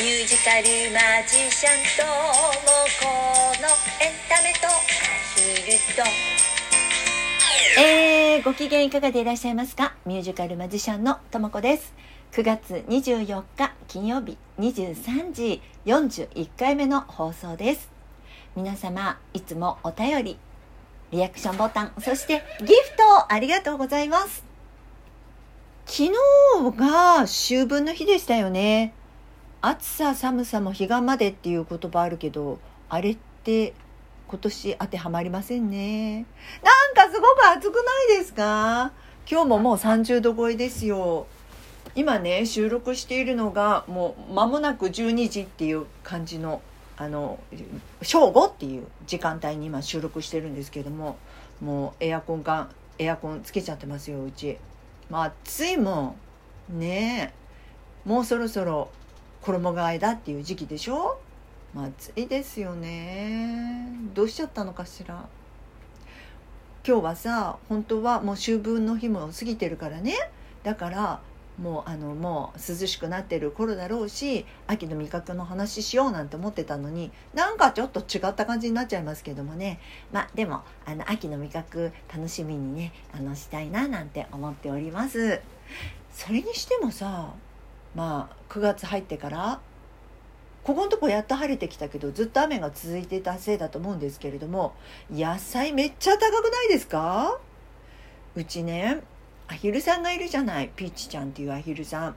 ミュージカルマジシャンともこのエンタメとアヒルと。えー、ご機嫌いかがでいらっしゃいますか？ミュージカルマジシャンのともこです。9月24日金曜日23時41回目の放送です。皆様いつもお便りリアクションボタンそしてギフトありがとうございます。昨日が秋分の日でしたよね。暑さ寒さも彼岸までっていう言葉あるけどあれって今年当てはまりませんね。なんかすごく暑くないですか？今日ももう30度超えですよ。今ね収録しているのがもう間もなく12時っていう感じのあの正午っていう時間帯に今収録してるんですけどももうエアコンがエアコンつけちゃってますようち、まあ、暑いもん。ねえ。もうそろそろ衣替えだっていう時期でしょ、まあ、暑いですよね。どうしちゃったのかしら？今日はさ本当はもう秋分の日も過ぎてるからね。だからもうあのもう涼しくなってる頃だろうし秋の味覚の話しようなんて思ってたのになんかちょっと違った感じになっちゃいますけどもね。まあでもあの秋の味覚楽しみにねあのしたいななんて思っております。それにしてもさまあ9月入ってからここのとこやっと晴れてきたけどずっと雨が続いていたせいだと思うんですけれども野菜めっちゃ高くないですか？うちねアヒルさんがいるじゃないピーチちゃんっていうアヒルさん。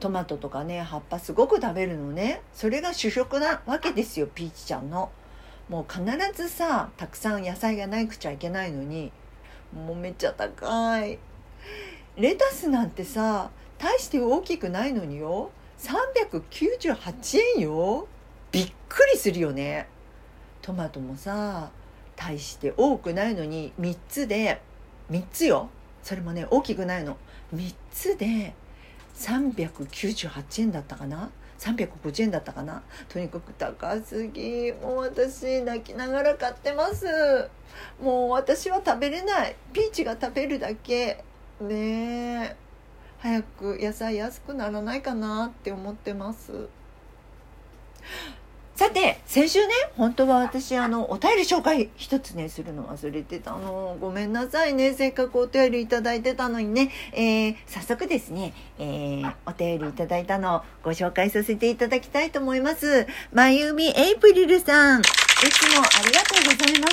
トマトとかね葉っぱすごく食べるのね。それが主食なわけですよピーチちゃんの。もう必ずさたくさん野菜がないくちゃいけないのにもうめっちゃ高い。レタスなんてさ大して大きくないのによ。398円よ。びっくりするよね。トマトもさ大して多くないのに3つで3つよ。それもね大きくないの。3つで398円だったかな。350円だったかな。とにかく高すぎ。もう私泣きながら買ってます。もう私は食べれない。ピーチが食べるだけ。ねえ。早く野菜安くならないかなって思ってます。さて先週ね本当は私あのお便り紹介一つねするの忘れてたの。ごめんなさいね。せっかくお便りいただいてたのにね、えー、早速ですね、えー、お便りいただいたのをご紹介させていただきたいと思います。まゆみエイプリルさんいつもありがとうございま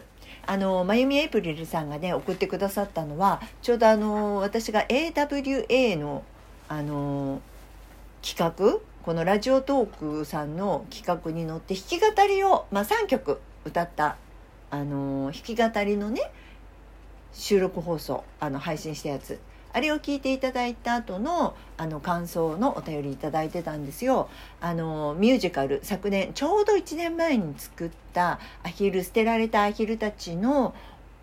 す。あの、まゆみエイプリルさんがね、送ってくださったのは、ちょうどあの、私が AWA の、あの、企画このラジオトークさんの企画に乗って弾き語りを、まあ、3曲歌ったあの弾き語りのね収録放送あの配信したやつ。あれを聞いていただいた後のあの感想のお便りいただいてたんですよ。あのミュージカル昨年ちょうど1年前に作ったアヒル捨てられたアヒルたちの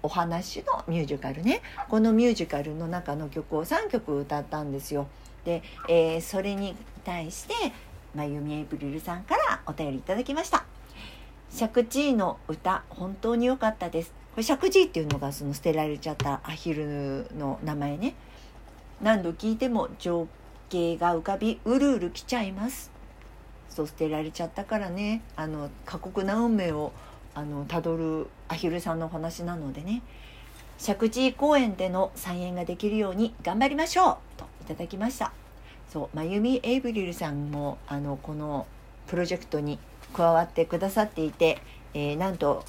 お話のミュージカルね。このミュージカルの中の曲を3曲歌ったんですよ。で、えー、それに対してまゆみエイプリルさんからお便りいただきました。シャクチーの歌本当に良かったです。これシャクチーっていうのがその捨てられちゃったアヒルの名前ね。何度聞いても情景が浮かびうるうる来ちゃいます。そう捨てられちゃったからね。あの過酷な運命をあの辿るアヒルさんのお話なのでね。石神井公園での再演ができるように頑張りましょう。といただきました。そうまゆみエイブリルさんもあのこのプロジェクトに加わってくださっていて、えー、なんと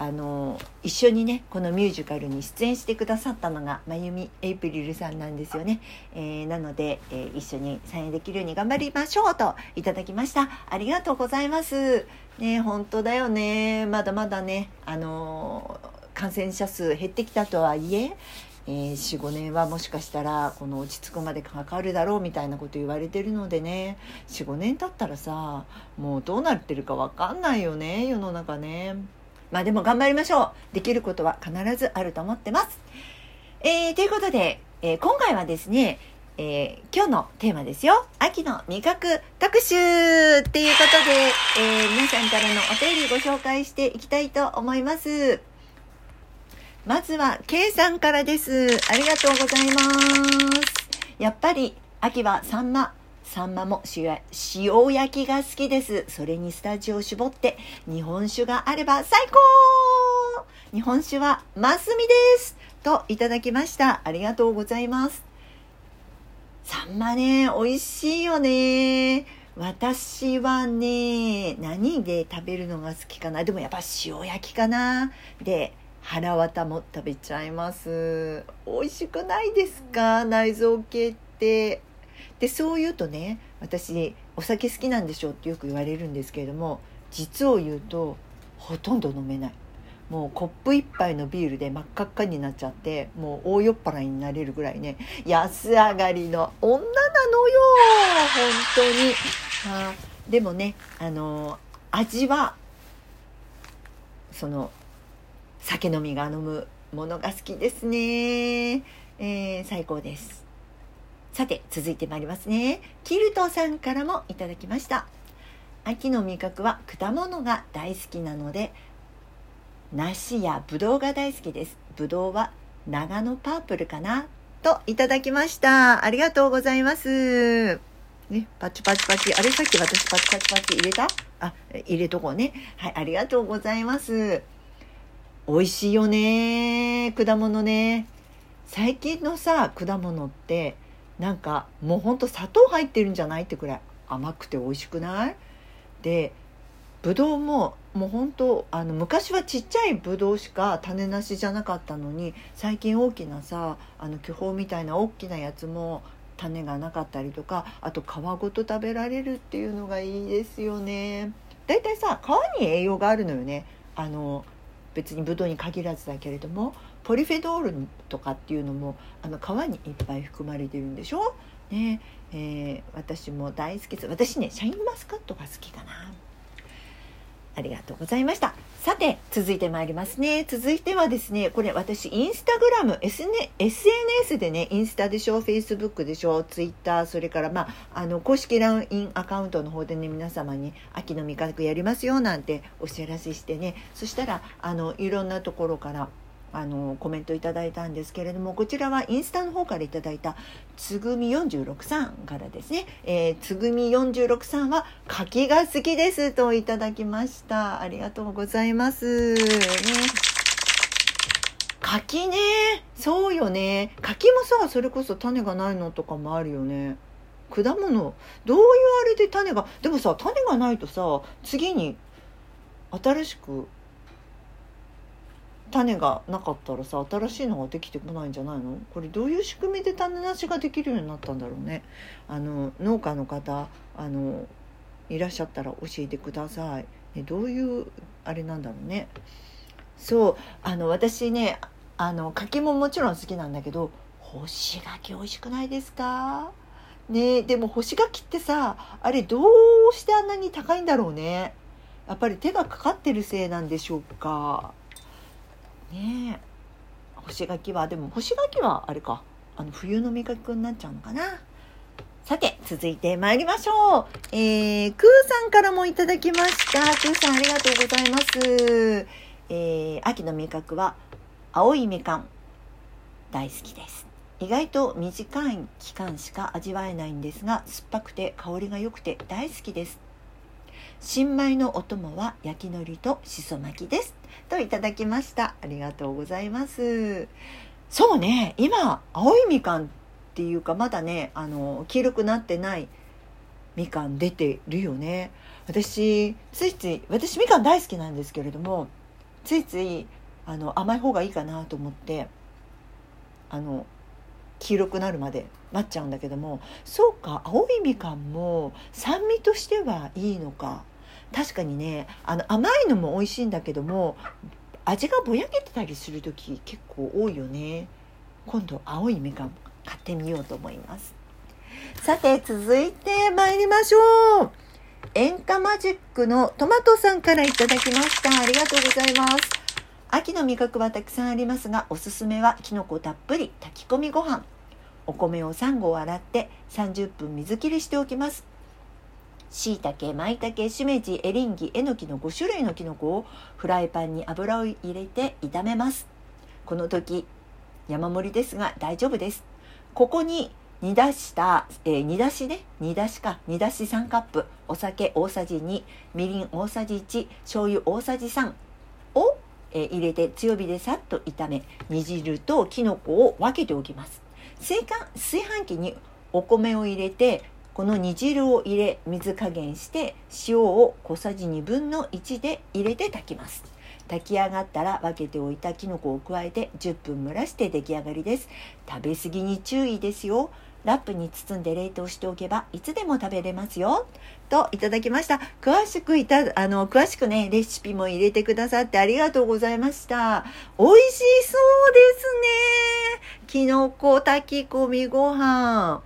あの一緒にねこのミュージカルに出演してくださったのがまゆみエイプリルさんなんですよね、えー、なので、えー、一緒に参演できるように頑張りましょうといただきました。ありがとうございます。ね本当だよね。まだまだねあの感染者数減ってきたとはいええー、45年はもしかしたらこの落ち着くまでかかるだろうみたいなこと言われてるのでね45年経ったらさもうどうなってるか分かんないよね世の中ね。まあでも頑張りましょうできることは必ずあると思ってますえー、ということで、えー、今回はですねえー、今日のテーマですよ。秋の味覚特集っていうことで、えー、皆さんからのお便りご紹介していきたいと思います。まずは、K さんからです。ありがとうございます。やっぱり、秋はサンマ、サンマも塩焼きが好きです。それにスタジオを絞って日本酒があれば最高。日本酒はマスミです。といただきました。ありがとうございます。サンマね美味しいよね。私はね何で食べるのが好きかな。でもやっぱ塩焼きかな。で腹綿も食べちゃいます。美味しくないですか？内臓系って。でそう言うとね私お酒好きなんでしょってよく言われるんですけれども実を言うとほとんど飲めない。もうコップ一杯のビールで真っ赤っかになっちゃってもう大酔っ払いになれるぐらいね安上がりの女なのよ本当に。あでもねあの味はその酒飲みが飲むものが好きですね、えー、最高です。さて続いてまいりますね。キルトさんからもいただきました。秋の味覚は果物が大好きなので梨やぶどうが大好きです。ぶどうは長野パープルかな？といただきました。ありがとうございます。ねパチパチパチ。あれさっき私パチパチパチ入れた？あ入れとこうね。はいありがとうございます。美味しいよね果物ね最近のさ果物ってなんかもうほんと砂糖入ってるんじゃないってくらい甘くて美味しくない？でぶどうももう本当あの昔はちっちゃいぶどうしか種なしじゃなかったのに最近大きなさあの巨峰みたいな大きなやつも種がなかったりとかあと皮ごと食べられるっていうのがいいですよね。だいたいさ皮に栄養があるのよね。あの別にブドウに限らずだけれども。ポリフェドールとかっていうのもあの皮にいっぱい含まれてるんでしょ？ねえー、私も大好きです。私ねシャインマスカットが好きかな。ありがとうございました。さて続いてまいりますね。続いてはですねこれ私インスタグラム SNS でねインスタでしょ？フェイスブックでしょ？ツイッターそれからまああの公式 LINE アカウントの方でね皆様に秋の味覚やりますよなんてお知らせしてね。そしたらあのいろんなところからあのコメントいただいたんですけれどもこちらはインスタの方からいただいたつぐみ46さんからですね、えー、つぐみ46さんは柿が好きですといただきました。ありがとうございます。ね。柿ね。そうよね。柿もさそれこそ種がないのとかもあるよね。果物。どういうあれで種がでもさ種がないとさ次に新しく種がなかったらさ新しいのができてこないんじゃないの？これどういう仕組みで種なしができるようになったんだろうね。あの農家の方あのいらっしゃったら教えてください、ね、どういうあれなんだろうね。そうあの私ねあの柿ももちろん好きなんだけど干し柿美味しくないですか？ねでも干し柿ってさあれどうしてあんなに高いんだろうね。やっぱり手がかかってるせいなんでしょうか？ね。え干し柿はでも干し柿はあれか。あの冬の味覚になっちゃうのかな。さて続いて参りましょう。えー、クーさんからもいただきました。クーさんありがとうございます。えー、秋の味覚は青いみかん。大好きです。意外と短い期間しか味わえないんですが酸っぱくて香りが良くて大好きです。新米のお供は焼き海苔としそ巻きです。といただきました。ありがとうございます。そうね。今青いみかんっていうかまだねあの黄色くなってないみかん出てるよね。私ついつい私みかん大好きなんですけれどもついついあの甘い方がいいかなと思ってあの黄色くなるまで待っちゃうんだけどもそうか青いみかんも酸味としてはいいのか。確かにねあの甘いのも美味しいんだけども味がぼやけてたりする時結構多いよね。今度青いみかん買ってみようと思います。さて続いて参りましょう。演歌マジックのトマトさんからいただきました。ありがとうございます。秋の味覚はたくさんありますがおすすめはきのこたっぷり炊き込みご飯。お米を3合洗って30分水切りしておきます。しいたけ、まいたけ、しめじ、エリンギ、えのきの5種類のきのこをフライパンに油を入れて炒めます。この時、山盛りですが大丈夫です。ここに煮出した、えー煮出しね煮出しか煮出し3カップお酒大さじ2みりん大さじ1醤油大さじ3を、えー入れて強火でさっと炒め煮汁ときのこを分けておきます炊飯炊飯器にお米を入れてこの煮汁を入れ水加減して塩を小さじ1分の1で入れて炊きます。炊き上がったら分けておいたきのこを加えて10分蒸らして出来上がりです。食べ過ぎに注意ですよ。ラップに包んで冷凍しておけばいつでも食べれますよ。といただきました。詳しくいたあの詳しくねレシピも入れてくださってありがとうございました。美味しそうですね。きのこ炊き込みご飯。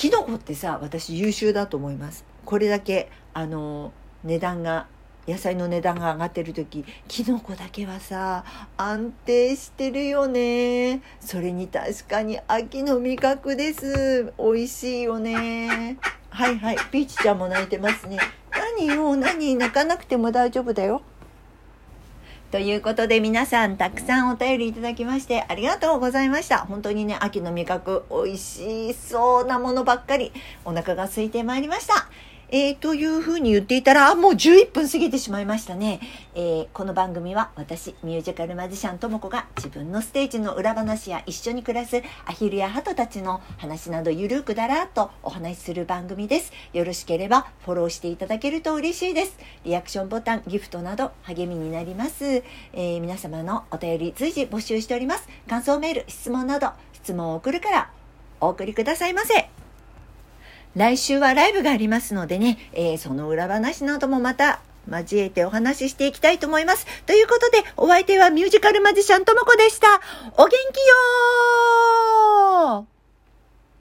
きのこってさ私優秀だと思います。これだけあの値段が野菜の値段が上がってる時きのこだけはさ安定してるよね。それに確かに秋の味覚です。美味しいよね。はいはいピーチちゃんも泣いてますね。何よ何泣かなくても大丈夫だよ。ということで皆さんたくさんお便りいただきましてありがとうございました。本当にね秋の味覚美味しそうなものばっかりお腹が空いてまいりました。えー、というふうに言っていたら、もう11分過ぎてしまいましたね。えーこの番組は私、ミュージカルマジシャンともこが自分のステージの裏話や一緒に暮らすアヒルやハトたちの話などゆるくだらっとお話しする番組です。よろしければフォローしていただけると嬉しいです。リアクションボタン、ギフトなど励みになります。えー皆様のお便り随時募集しております。感想メール、質問など質問を送るからお送りくださいませ。来週はライブがありますのでね、えーその裏話などもまた交えてお話ししていきたいと思います。ということで、お相手はミュージカルマジシャンともこでした。お元気よー